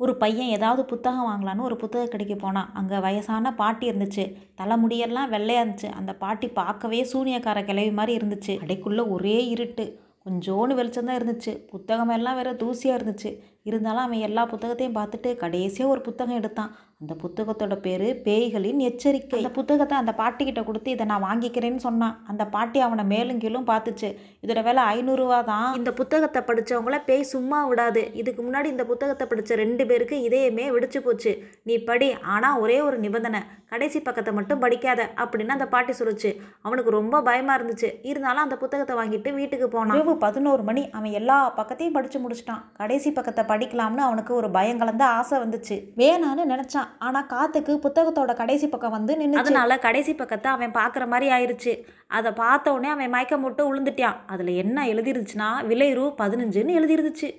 ஒரு பையன் ஏதாவது புத்தகம் வாங்கலான்னு ஒரு புத்தக கடைக்கு போனான். அங்கே வயசான பாட்டி இருந்துச்சு. தலைமுடியெல்லாம் வெள்ளையாக இருந்துச்சு. அந்த பாட்டி பார்க்கவே சூனியக்கார கிளவி மாதிரி இருந்துச்சு. கடைக்குள்ளே ஒரே இருட்டு. கொஞ்சோண்டு வெளிச்சம் தான் இருந்துச்சு. புத்தகமெல்லாம் வேற தூசியாக இருந்துச்சு. இருந்தாலும் அவன் எல்லா புத்தகத்தையும் பார்த்துட்டு கடைசியாக ஒரு புத்தகம் எடுத்தான். அந்த புத்தகத்தோட பேர் பேய்களின் எச்சரிக்கை. அந்த புத்தகத்தை அந்த பாட்டிக்கிட்ட கொடுத்து இதை நான் வாங்கிக்கிறேன்னு சொன்னான். அந்த பாட்டி அவனை மேலும் கீழும் பார்த்துச்சு. இதோட விலை ஐநூறுரூவா தான். இந்த புத்தகத்தை படித்தவங்கள பேய் சும்மா விடாது. இதுக்கு முன்னாடி இந்த புத்தகத்தை படித்த ரெண்டு பேருக்கு இதயமே வெடிச்சு போச்சு. நீ படி. ஆனால் ஒரே ஒரு நிபந்தனை. கடைசி பக்கத்தை மட்டும் படிக்காத. அப்படின்னு அந்த பாட்டி சொல்லுச்சு. அவனுக்கு ரொம்ப பயமாக இருந்துச்சு. இருந்தாலும் அந்த புத்தகத்தை வாங்கிட்டு வீட்டுக்கு போனான். இரவு பதினோரு மணி. அவன் எல்லா பக்கத்தையும் படித்து முடிச்சிட்டான். கடைசி பக்கத்தை படிக்கலாம்னு அவனுக்கு ஒரு பயம் கலந்த ஆசை வந்துச்சு. வேணான்னு நினச்சான். ஆனால் காத்துக்கு புத்தகத்தோட கடைசி பக்கம் வந்து நின்று அதனால கடைசி பக்கத்தை அவன் பார்க்குற மாதிரி ஆயிடுச்சு அதை பார்த்த உடனே அவன் மயக்கம் போட்டு விழுந்துட்டான் அதில் என்ன எழுதிருந்துச்சுன்னா விலை ரூ. பதினஞ்சுன்னு எழுதிருந்துச்சு.